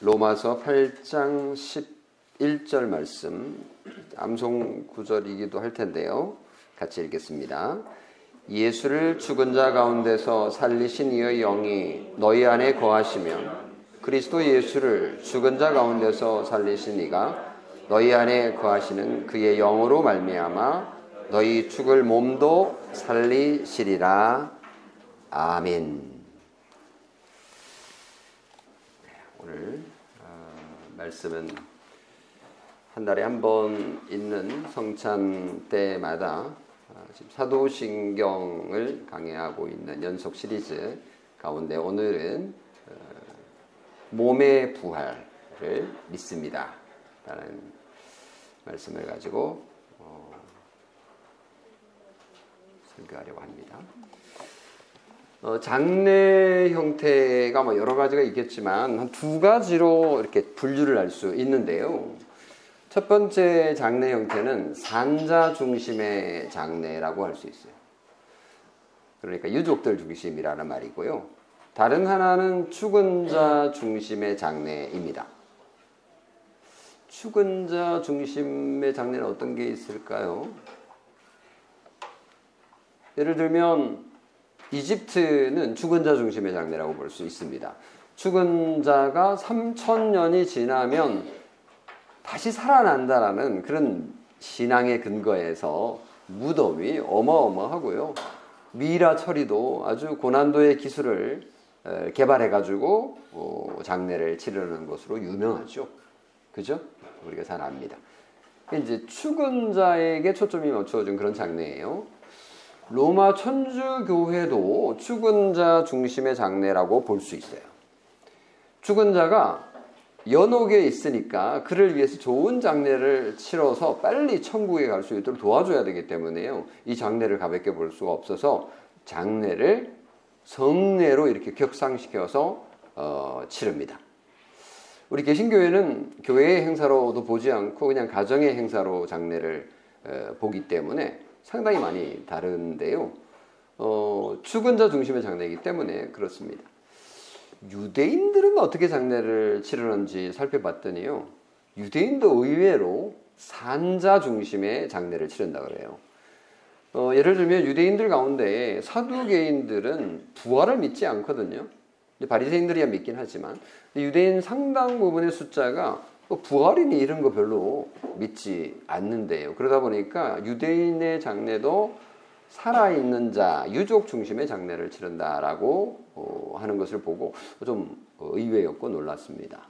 로마서 8장 11절 말씀 암송 구절이기도 할 텐데요. 같이 읽겠습니다. 예수를 죽은 자 가운데서 살리신 이의 영이 너희 안에 거하시며 그리스도 예수를 죽은 자 가운데서 살리신 이가 너희 안에 거하시는 그의 영으로 말미암아 너희 죽을 몸도 살리시리라. 아멘. 오늘 어, 말씀은 한 달에 한 번 있는 성찬 때마다 어, 지금 사도신경을 강해하고 있는 연속 시리즈 가운데 오늘은 어, 몸의 부활을 믿습니다. 라는 말씀을 가지고 어, 설교하려고 합니다. 어, 장례 형태가 뭐 여러 가지가 있겠지만 한 두 가지로 이렇게 분류를 할 수 있는데요. 첫 번째 장례 형태는 산자 중심의 장례라고 할 수 있어요. 그러니까 유족들 중심이라는 말이고요. 다른 하나는 죽은 자 중심의 장례입니다. 죽은 자 중심의 장례는 어떤 게 있을까요? 예를 들면 이집트는 죽은 자 중심의 장례라고 볼 수 있습니다. 죽은 자가 3천년이 지나면 다시 살아난다라는 그런 신앙의 근거에서 무덤이 어마어마하고요. 미라 처리도 아주 고난도의 기술을 개발해 가지고 어, 장례를 치르는 것으로 유명하죠. 그죠? 우리가 잘 압니다. 이제 죽은 자에게 초점이 맞춰진 그런 장례예요. 로마 천주교회도 죽은 자 중심의 장례라고 볼 수 있어요. 죽은 자가 연옥에 있으니까 그를 위해서 좋은 장례를 치러서 빨리 천국에 갈 수 있도록 도와줘야 되기 때문에요. 이 장례를 가볍게 볼 수가 없어서 장례를 성례로 이렇게 격상시켜서 어, 치릅니다. 우리 개신교회는 교회의 행사로도 보지 않고 그냥 가정의 행사로 장례를 어, 보기 때문에 상당히 많이 다른데요. 어, 죽은 자 중심의 장례이기 때문에 그렇습니다. 유대인들은 어떻게 장례를 치르는지 살펴봤더니요. 유대인도 의외로 산자 중심의 장례를 치른다 그래요. 어, 예를 들면 유대인들 가운데 사두개인들은 부활을 믿지 않거든요. 바리새인들이야 믿긴 하지만 유대인 상당 부분의 숫자가 뭐 부활이니 이런 거 별로 믿지 않는데요. 그러다 보니까 유대인의 장례도 살아있는 자, 유족 중심의 장례를 치른다라고 어, 하는 것을 보고 좀 의외였고 놀랐습니다.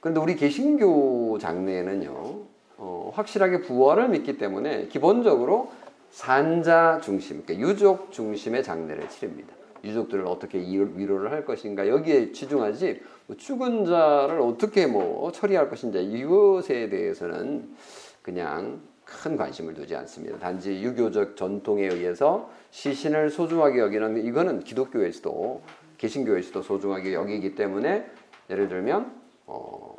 그런데 우리 개신교 장례는요, 어, 확실하게 부활을 믿기 때문에 기본적으로 산자 중심, 그러니까 유족 중심의 장례를 치릅니다. 유족들을 어떻게 위로를 할 것인가 여기에 치중하지 뭐 죽은 자를 어떻게 뭐 처리할 것인지 이것에 대해서는 그냥 큰 관심을 두지 않습니다. 단지 유교적 전통에 의해서 시신을 소중하게 여기는 이거는 기독교에서도 개신교에서도 소중하게 여기기 때문에 예를 들면 어,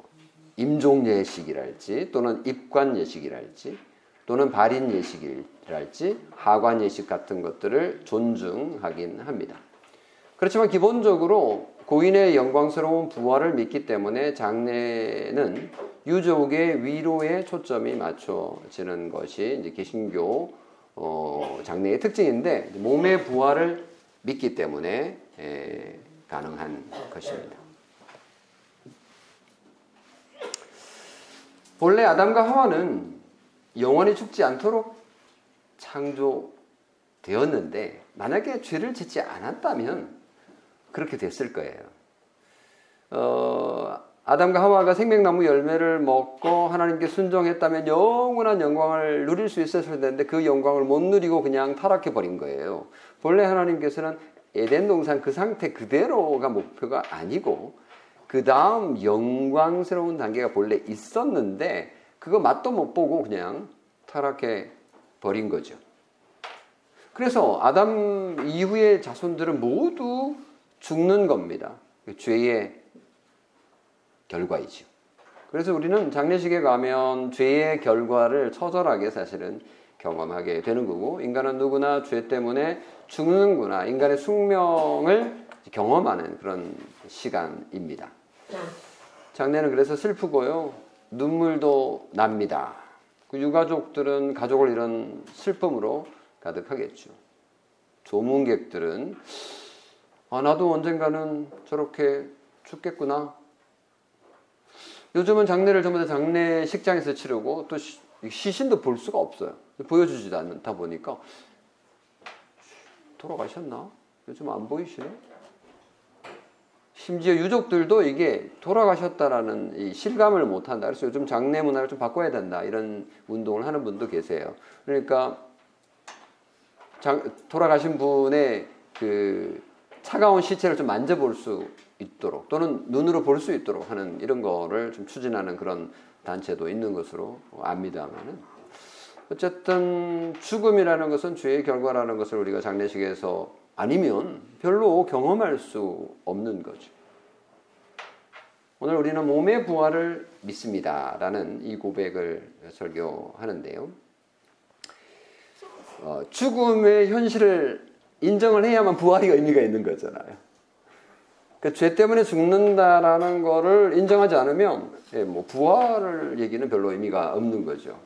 임종 예식이랄지 또는 입관 예식이랄지 또는 발인 예식이랄지 하관 예식 같은 것들을 존중하긴 합니다. 그렇지만 기본적으로 고인의 영광스러운 부활을 믿기 때문에 장례는 유족의 위로에 초점이 맞춰지는 것이 이제 개신교 어, 장례의 특징인데 몸의 부활을 믿기 때문에 에, 가능한 것입니다. 본래 아담과 하와는 영원히 죽지 않도록 창조되었는데 만약에 죄를 짓지 않았다면 그렇게 됐을 거예요. 어, 아담과 하와가 생명나무 열매를 먹고 하나님께 순종했다면 영원한 영광을 누릴 수 있었을 텐데 그 영광을 못 누리고 그냥 타락해 버린 거예요. 본래 하나님께서는 에덴 동산 그 상태 그대로가 목표가 아니고 그 다음 영광스러운 단계가 본래 있었는데 그거 맛도 못 보고 그냥 타락해 버린 거죠. 그래서 아담 이후의 자손들은 모두 죽는 겁니다. 그 죄의 결과이죠. 그래서 우리는 장례식에 가면 죄의 결과를 처절하게 사실은 경험하게 되는 거고 인간은 누구나 죄 때문에 죽는구나 인간의 숙명을 경험하는 그런 시간입니다. 장례는 그래서 슬프고요. 눈물도 납니다. 그 유가족들은 가족을 잃은 슬픔으로 가득하겠죠. 조문객들은 아, 나도 언젠가는 저렇게 죽겠구나. 요즘은 장례를 전부 다 장례식장에서 치르고 또 시신도 볼 수가 없어요. 보여주지도 않다 보니까 돌아가셨나? 요즘 안 보이시네? 심지어 유족들도 이게 돌아가셨다라는 이 실감을 못 한다. 그래서 요즘 장례 문화를 좀 바꿔야 된다. 이런 운동을 하는 분도 계세요. 그러니까 장, 돌아가신 분의 그 차가운 시체를 좀 만져볼 수 있도록 또는 눈으로 볼 수 있도록 하는 이런 거를 좀 추진하는 그런 단체도 있는 것으로 압니다만은 어쨌든 죽음이라는 것은 죄의 결과라는 것을 우리가 장례식에서 아니면 별로 경험할 수 없는 거죠. 오늘 우리는 몸의 부활을 믿습니다. 라는 이 고백을 설교하는데요. 어, 죽음의 현실을 인정을 해야만 부활이 의미가 있는 거잖아요. 그러니까 죄 때문에 죽는다라는 거를 인정하지 않으면 예, 뭐 부활을 얘기는 별로 의미가 없는 거죠.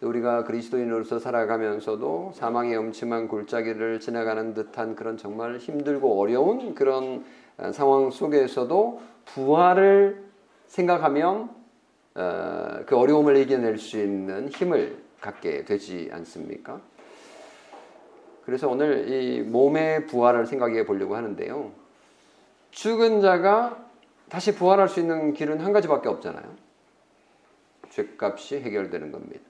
우리가 그리스도인으로서 살아가면서도 사망의 엄침한 골짜기를 지나가는 듯한 그런 정말 힘들고 어려운 그런 어, 상황 속에서도 부활을 생각하면 어, 그 어려움을 이겨낼 수 있는 힘을 갖게 되지 않습니까? 그래서 오늘 이 몸의 부활을 생각해 보려고 하는데요. 죽은 자가 다시 부활할 수 있는 길은 한 가지밖에 없잖아요. 죄값이 해결되는 겁니다.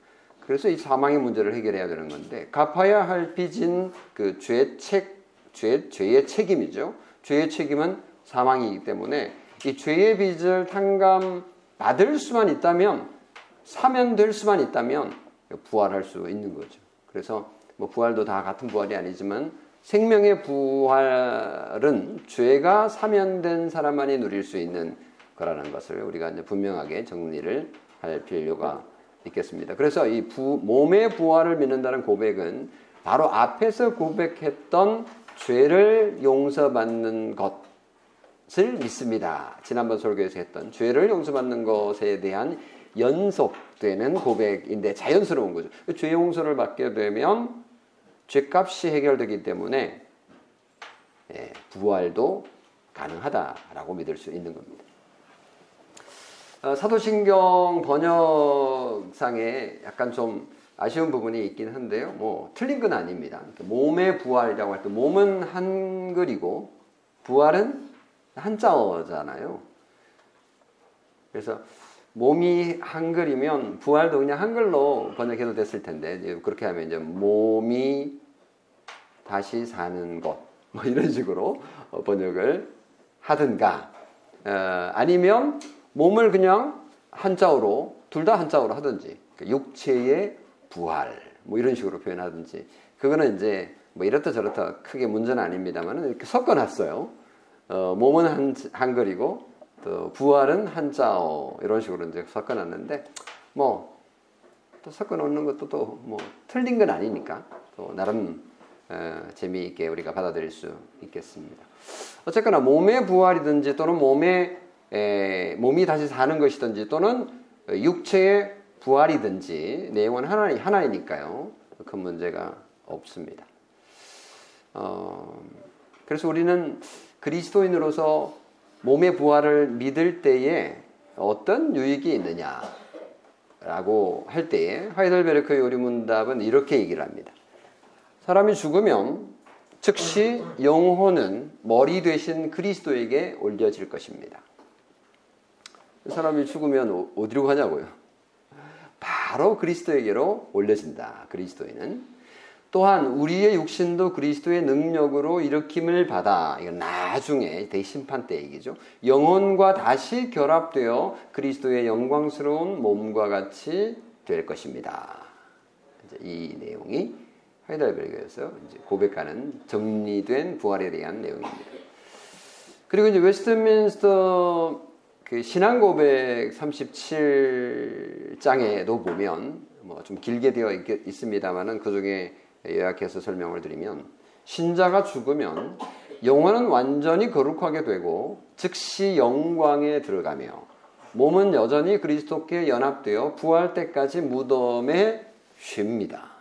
그래서 이 사망의 문제를 해결해야 되는 건데 갚아야 할 빚인 그 죄책 죄 죄의 책임이죠. 죄의 책임은 사망이기 때문에 이 죄의 빚을 탕감 받을 수만 있다면 사면될 수만 있다면 부활할 수 있는 거죠. 그래서 뭐 부활도 다 같은 부활이 아니지만 생명의 부활은 죄가 사면된 사람만이 누릴 수 있는 거라는 것을 우리가 이제 분명하게 정리를 할 필요가 있겠습니다. 그래서 이 부, 몸의 부활을 믿는다는 고백은 바로 앞에서 고백했던 죄를 용서받는 것을 믿습니다. 지난번 설교에서 했던 죄를 용서받는 것에 대한 연속되는 고백인데 자연스러운 거죠. 죄 용서를 받게 되면 죄값이 해결되기 때문에 예, 부활도 가능하다라고 믿을 수 있는 겁니다. 어, 사도신경 번역상에 약간 좀 아쉬운 부분이 있긴 한데요. 뭐 틀린 건 아닙니다. 몸의 부활이라고 할 때 몸은 한글이고 부활은 한자어잖아요. 그래서 몸이 한글이면 부활도 그냥 한글로 번역해도 됐을 텐데 그렇게 하면 이제 몸이 다시 사는 것. 뭐 이런 식으로 어, 번역을 하든가. 어, 아니면 몸을 그냥 한자어로 둘 다 한자어로 하든지. 그러니까 육체의 부활. 뭐 이런 식으로 표현하든지. 그거는 이제 뭐 이렇다 저렇다 크게 문제는 아닙니다만 이렇게 섞어놨어요. 어, 몸은 한, 한글이고 또 부활은 한자어. 이런 식으로 이제 섞어놨는데 뭐 또 섞어놓는 것도 또 뭐 틀린 건 아니니까 또 나름 어, 재미있게 우리가 받아들일 수 있겠습니다. 어쨌거나 몸의 부활이든지 또는 몸의 에, 몸이 다시 사는 것이든지 또는 육체의 부활이든지 내용은 하나, 하나이니까요. 큰 문제가 없습니다. 어, 그래서 우리는 그리스도인으로서 몸의 부활을 믿을 때에 어떤 유익이 있느냐라고 할 때에 하이델베르크 요리문답은 이렇게 얘기를 합니다. 사람이 죽으면 즉시 영혼은 머리 되신 그리스도에게 올려질 것입니다. 사람이 죽으면 어디로 가냐고요? 바로 그리스도에게로 올려진다. 그리스도인은 또한 우리의 육신도 그리스도의 능력으로 일으킴을 받아 이건 나중에 대심판 때 얘기죠. 영혼과 다시 결합되어 그리스도의 영광스러운 몸과 같이 될 것입니다. 이 내용이 하이델베르그에서 이제 고백하는 정리된 부활에 대한 내용입니다. 그리고 이제 웨스트민스터 그 신앙 고백 37장에도 보면 뭐 좀 길게 되어 있, 습니다만은 그 중에 요약해서 설명을 드리면 신자가 죽으면 영혼은 완전히 거룩하게 되고 즉시 영광에 들어가며 몸은 여전히 그리스도께 연합되어 부활 때까지 무덤에 쉽니다.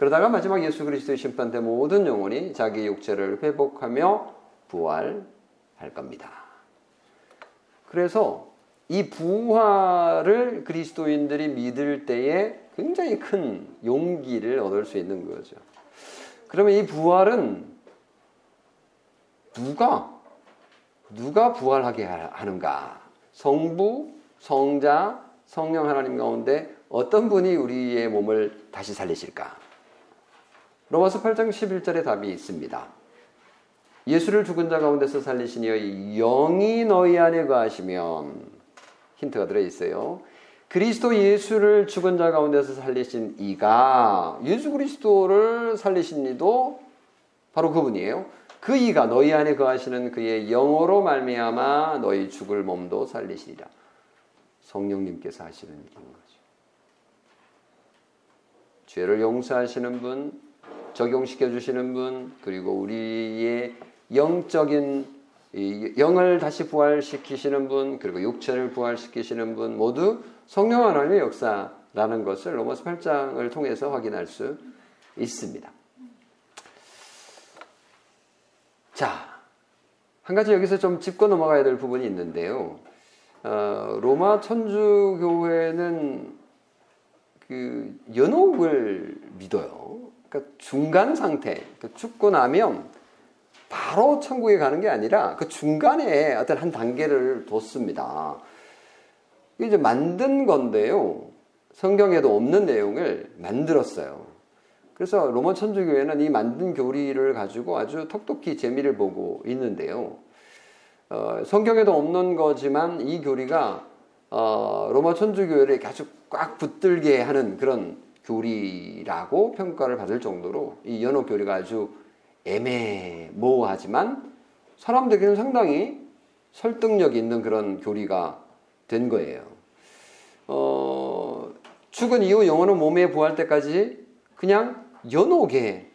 그러다가 마지막 예수 그리스도의 심판 때 모든 영혼이 자기 육체를 회복하며 부활할 겁니다. 그래서 이 부활을 그리스도인들이 믿을 때에 굉장히 큰 용기를 얻을 수 있는 거죠. 그러면 이 부활은 누가 누가 부활하게 하는가? 성부, 성자, 성령 하나님 가운데 어떤 분이 우리의 몸을 다시 살리실까? 로마서 8장 11절에 답이 있습니다. 예수를 죽은 자 가운데서 이의 영이 너희 안에 거하시면 힌트가 들어 있어요. 그리스도 예수를 죽은 자 가운데서 살리신 이가 예수 그리스도를 살리신 이도 바로 그분이에요. 그 이가 너희 안에 거하시는 그의 영어로 말미암아 너희 죽을 몸도 살리시리라. 성령님께서 하시는 일인 거죠. 죄를 용서하시는 분, 적용시켜 주시는 분, 그리고 우리의 영적인 영을 다시 부활시키시는 분, 그리고 육체를 부활시키시는 분 모두 성령 하나님의 역사라는 것을 로마서 8장을 통해서 확인할 수 있습니다. 자, 한 가지 여기서 좀 짚고 넘어가야 될 부분이 있는데요. 어, 로마 천주교회는 그 연옥을 믿어요. 그러니까 중간 상태, 그 죽고 나면 바로 천국에 가는 게 아니라 그 중간에 어떤 한 단계를 뒀습니다. 이제 만든 건데요. 성경에도 없는 내용을 만들었어요. 그래서 로마 천주교회는 이 만든 교리를 가지고 아주 톡톡히 재미를 보고 있는데요. 어, 성경에도 없는 거지만 이 교리가 어, 로마 천주교회를 아주 꽉 붙들게 하는 그런 교리라고 평가를 받을 정도로 이 연옥 교리가 아주 애매모호하지만 사람들에게는 상당히 설득력 있는 그런 교리가 된 거예요. 어, 죽은 이후 영혼은 몸에 부활 때까지 그냥 연옥에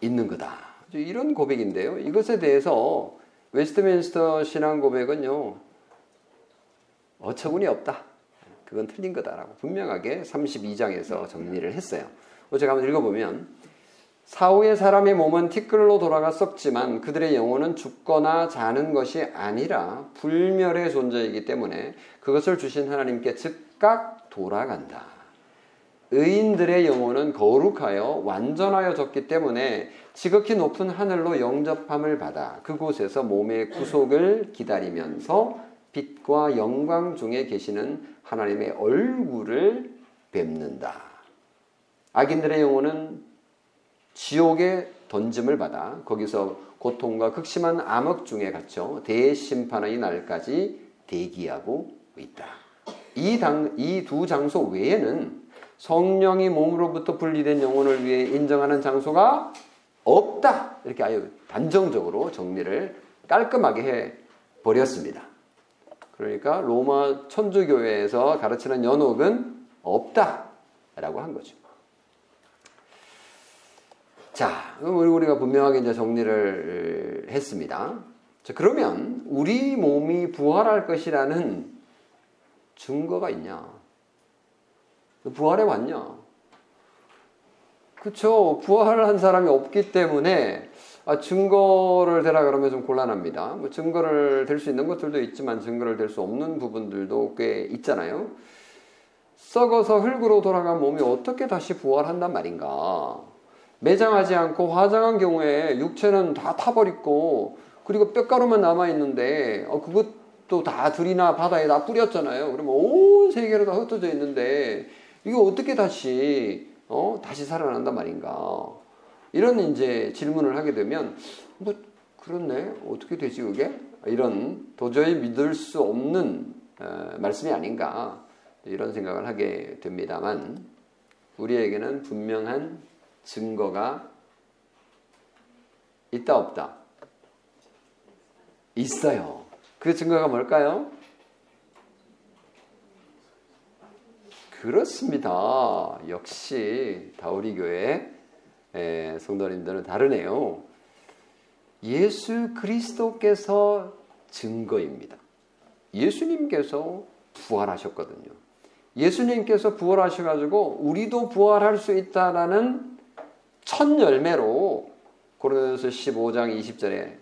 있는 거다. 이런 고백인데요. 이것에 대해서 웨스트민스터 신앙 고백은요. 어처구니 없다. 그건 틀린 거다라고 분명하게 32장에서 정리를 했어요. 제가 한번 읽어보면 사후의 사람의 몸은 티끌로 돌아가 썩지만 그들의 영혼은 죽거나 자는 것이 아니라 불멸의 존재이기 때문에 그것을 주신 하나님께 즉각 돌아간다. 의인들의 영혼은 거룩하여 완전하여졌기 때문에 지극히 높은 하늘로 영접함을 받아 그곳에서 몸의 구속을 기다리면서 빛과 영광 중에 계시는 하나님의 얼굴을 뵙는다. 악인들의 영혼은 지옥에 던짐을 받아 거기서 고통과 극심한 암흑 중에 갇혀 대심판의 날까지 대기하고 있다. 이 두 장소 외에는 성령이 몸으로부터 분리된 영혼을 위해 인정하는 장소가 없다. 이렇게 아주 단정적으로 정리를 깔끔하게 해 버렸습니다. 그러니까 로마 천주교회에서 가르치는 연옥은 없다라고 한 거죠. 자, 우리가 분명하게 이제 정리를 했습니다. 자, 그러면 우리 몸이 부활할 것이라는 증거가 있냐? 부활해 왔냐? 그쵸. 부활한 사람이 없기 때문에 아, 증거를 대라 그러면 좀 곤란합니다. 뭐 증거를 댈 수 있는 것들도 있지만 증거를 댈 수 없는 부분들도 꽤 있잖아요. 썩어서 흙으로 돌아간 몸이 어떻게 다시 부활한단 말인가? 매장하지 않고 화장한 경우에 육체는 다 타버리고 그리고 뼈가루만 남아 있는데 어, 그것도 다 들이나 바다에 다 뿌렸잖아요. 그러면 온 세계로 다 흩어져 있는데 이거 어떻게 다시 어 다시 살아난단 말인가? 이런 이제 질문을 하게 되면 뭐 그렇네 어떻게 되지 그게 이런 도저히 믿을 수 없는 어, 말씀이 아닌가 이런 생각을 하게 됩니다만 우리에게는 분명한 증거가 있다 없다 있어요. 그 증거가 뭘까요? 그렇습니다. 역시 다우리 교회 성도님들은 다르네요. 예수 그리스도께서 증거입니다. 예수님께서 부활하셨거든요. 예수님께서 부활하셔가지고 우리도 부활할 수 있다라는 첫 열매로 고린도서 15장 20절에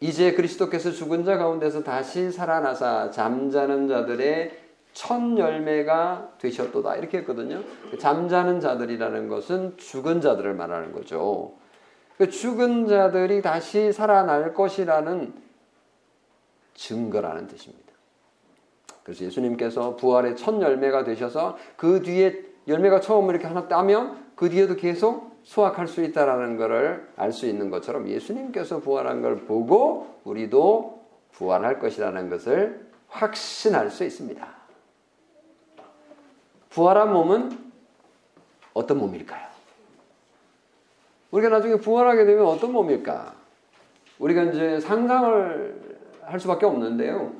이제 그리스도께서 죽은 자 가운데서 다시 살아나사 잠자는 자들의 첫 열매가 되셨도다 이렇게 했거든요. 잠자는 자들이라는 것은 죽은 자들을 말하는 거죠. 그 죽은 자들이 다시 살아날 것이라는 증거라는 뜻입니다. 그래서 예수님께서 부활의 첫 열매가 되셔서 그 뒤에 열매가 처음 이렇게 하나 따면 그 뒤에도 계속 수확할 수 있다라는 것을 알 수 있는 것처럼 예수님께서 부활한 걸 보고 우리도 부활할 것이라는 것을 확신할 수 있습니다. 부활한 몸은 어떤 몸일까요? 우리가 나중에 부활하게 되면 어떤 몸일까? 우리가 이제 상상을 할 수밖에 없는데요.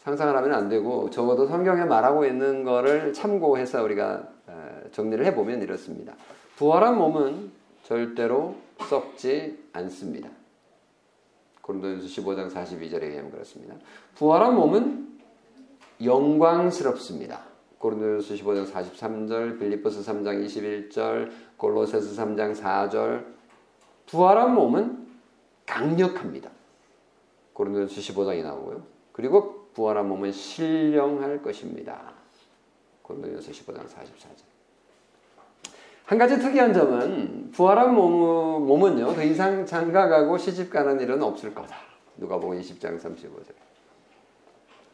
상상을 하면 안 되고 적어도 성경에 말하고 있는 것을 참고해서 우리가 정리를 해보면 이렇습니다. 부활한 몸은 절대로 썩지 않습니다. 고린도전서 15장 42절에 의하면 그렇습니다. 부활한 몸은 영광스럽습니다. 고린도전서 15장 43절, 빌립보서 3장 21절, 골로새서 3장 4절. 부활한 몸은 강력합니다. 고린도전서 15장이 나오고요. 그리고 부활한 몸은 신령할 것입니다. 고린도전서 15장 44절. 한 가지 특이한 점은 부활한 몸, 몸은요 더 이상 장가가고 시집가는 일은 없을 거다. 누가복음 20장 35절.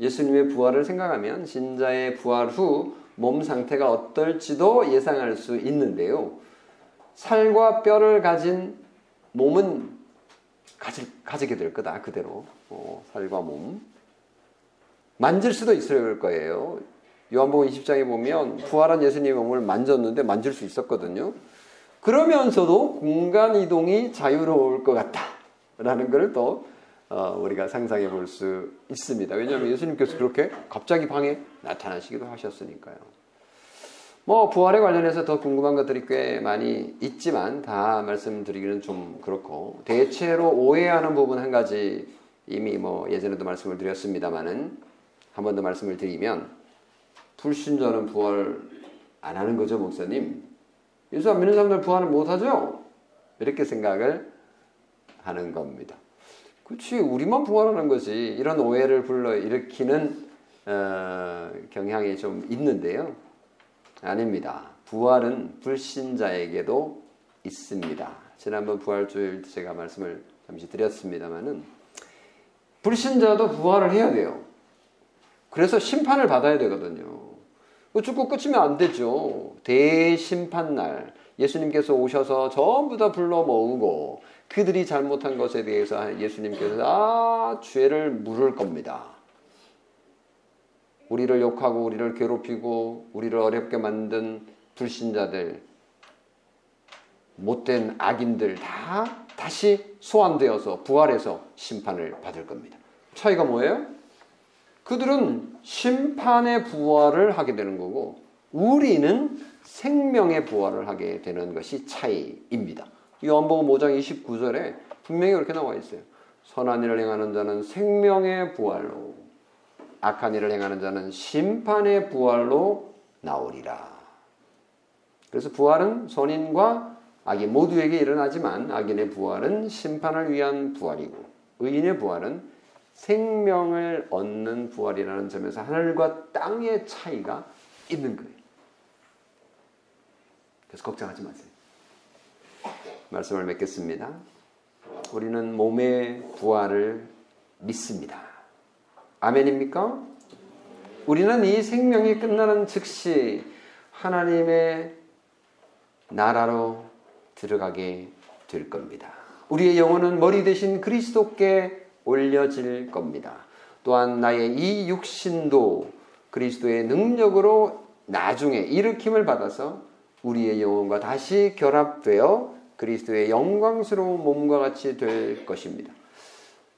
예수님의 부활을 생각하면 신자의 부활 후 몸 상태가 어떨지도 예상할 수 있는데요. 살과 뼈를 가진 몸은 가지, 가지게 될 거다 그대로 어, 살과 몸 만질 수도 있을 거예요. 요한복음 20장에 보면 부활한 예수님의 몸을 만졌는데 만질 수 있었거든요. 그러면서도 공간 이동이 자유로울 것 같다 라는 것을 또 어, 우리가 상상해 볼 수 있습니다. 왜냐하면 예수님께서 그렇게 갑자기 방에 나타나시기도 하셨으니까요. 뭐 부활에 관련해서 더 궁금한 것들이 꽤 많이 있지만 다 말씀드리기는 좀 그렇고 대체로 오해하는 부분 한 가지 이미 뭐 예전에도 말씀을 드렸습니다만은 한 번 더 말씀을 드리면 불신자는 부활 안 하는 거죠, 목사님? 예수 안 믿는 사람들 부활을 못 하죠? 이렇게 생각을 하는 겁니다. 그렇지, 우리만 부활하는 거지. 이런 오해를 불러 일으키는 어, 경향이 좀 있는데요. 아닙니다. 부활은 불신자에게도 있습니다. 지난번 부활주일 제가 말씀을 잠시 드렸습니다만은 불신자도 부활을 해야 돼요. 그래서 심판을 받아야 되거든요. 죽고 끝이면 안 되죠. 대심판날 예수님께서 오셔서 전부 다 불러 모으고 그들이 잘못한 것에 대해서 예수님께서 다 죄를 물을 겁니다. 우리를 욕하고 우리를 괴롭히고 우리를 어렵게 만든 불신자들 못된 악인들 다 다시 소환되어서 부활해서 심판을 받을 겁니다. 차이가 뭐예요? 그들은 심판의 부활을 하게 되는 거고 우리는 생명의 부활을 하게 되는 것이 차이입니다. 요한복음 5장 29절에 분명히 그렇게 나와 있어요. 선한 일을 행하는 자는 생명의 부활로 악한 일을 행하는 자는 심판의 부활로 나오리라. 그래서 부활은 선인과 악인 모두에게 일어나지만 악인의 부활은 심판을 위한 부활이고 의인의 부활은 생명을 얻는 부활이라는 점에서 하늘과 땅의 차이가 있는 거예요. 그래서 걱정하지 마세요. 말씀을 맺겠습니다. 우리는 몸의 부활을 믿습니다. 아멘입니까? 우리는 이 생명이 끝나는 즉시 하나님의 나라로 들어가게 될 겁니다. 우리의 영혼은 머리 대신 그리스도께 올려질 겁니다. 또한 나의 이 육신도 그리스도의 능력으로 나중에 일으킴을 받아서 우리의 영혼과 다시 결합되어 그리스도의 영광스러운 몸과 같이 될 것입니다.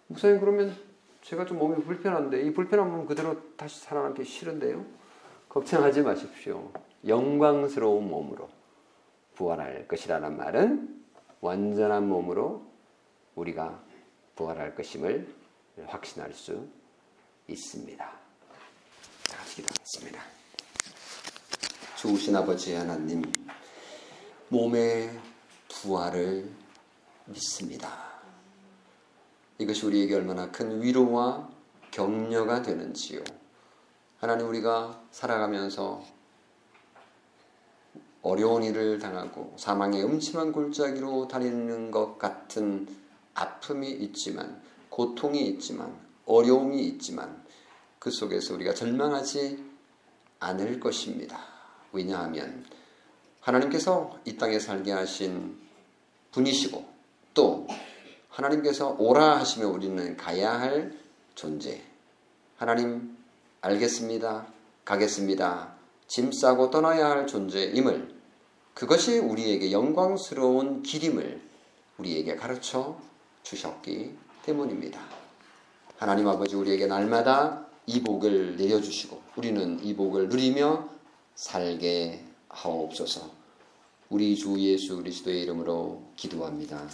목사님 그러면 제가 좀 몸이 불편한데 이 불편한 몸 그대로 다시 살아남기 싫은데요? 걱정하지 마십시오. 영광스러운 몸으로 부활할 것이라는 말은 완전한 몸으로 우리가 부활할 것임을 확신할 수 있습니다. 다 같이 기도하겠습니다. 좋으신 아버지 하나님, 몸의 부활을 믿습니다. 이것이 우리에게 얼마나 큰 위로와 격려가 되는지요. 하나님 우리가 살아가면서 어려운 일을 당하고 사망의 음침한 골짜기로 다니는 것 같은 아픔이 있지만 고통이 있지만 어려움이 있지만 그 속에서 우리가 절망하지 않을 것입니다. 왜냐하면 하나님께서 이 땅에 살게 하신 분이시고 또 하나님께서 오라 하시면 우리는 가야 할 존재. 하나님 알겠습니다. 가겠습니다. 짐 싸고 떠나야 할 존재임을 그것이 우리에게 영광스러운 길임을 우리에게 가르쳐 주셨기 때문입니다. 하나님 아버지 우리에게 날마다 이 복을 내려주시고 우리는 이 복을 누리며 살게 하옵소서. 우리 주 예수 그리스도의 이름으로 기도합니다.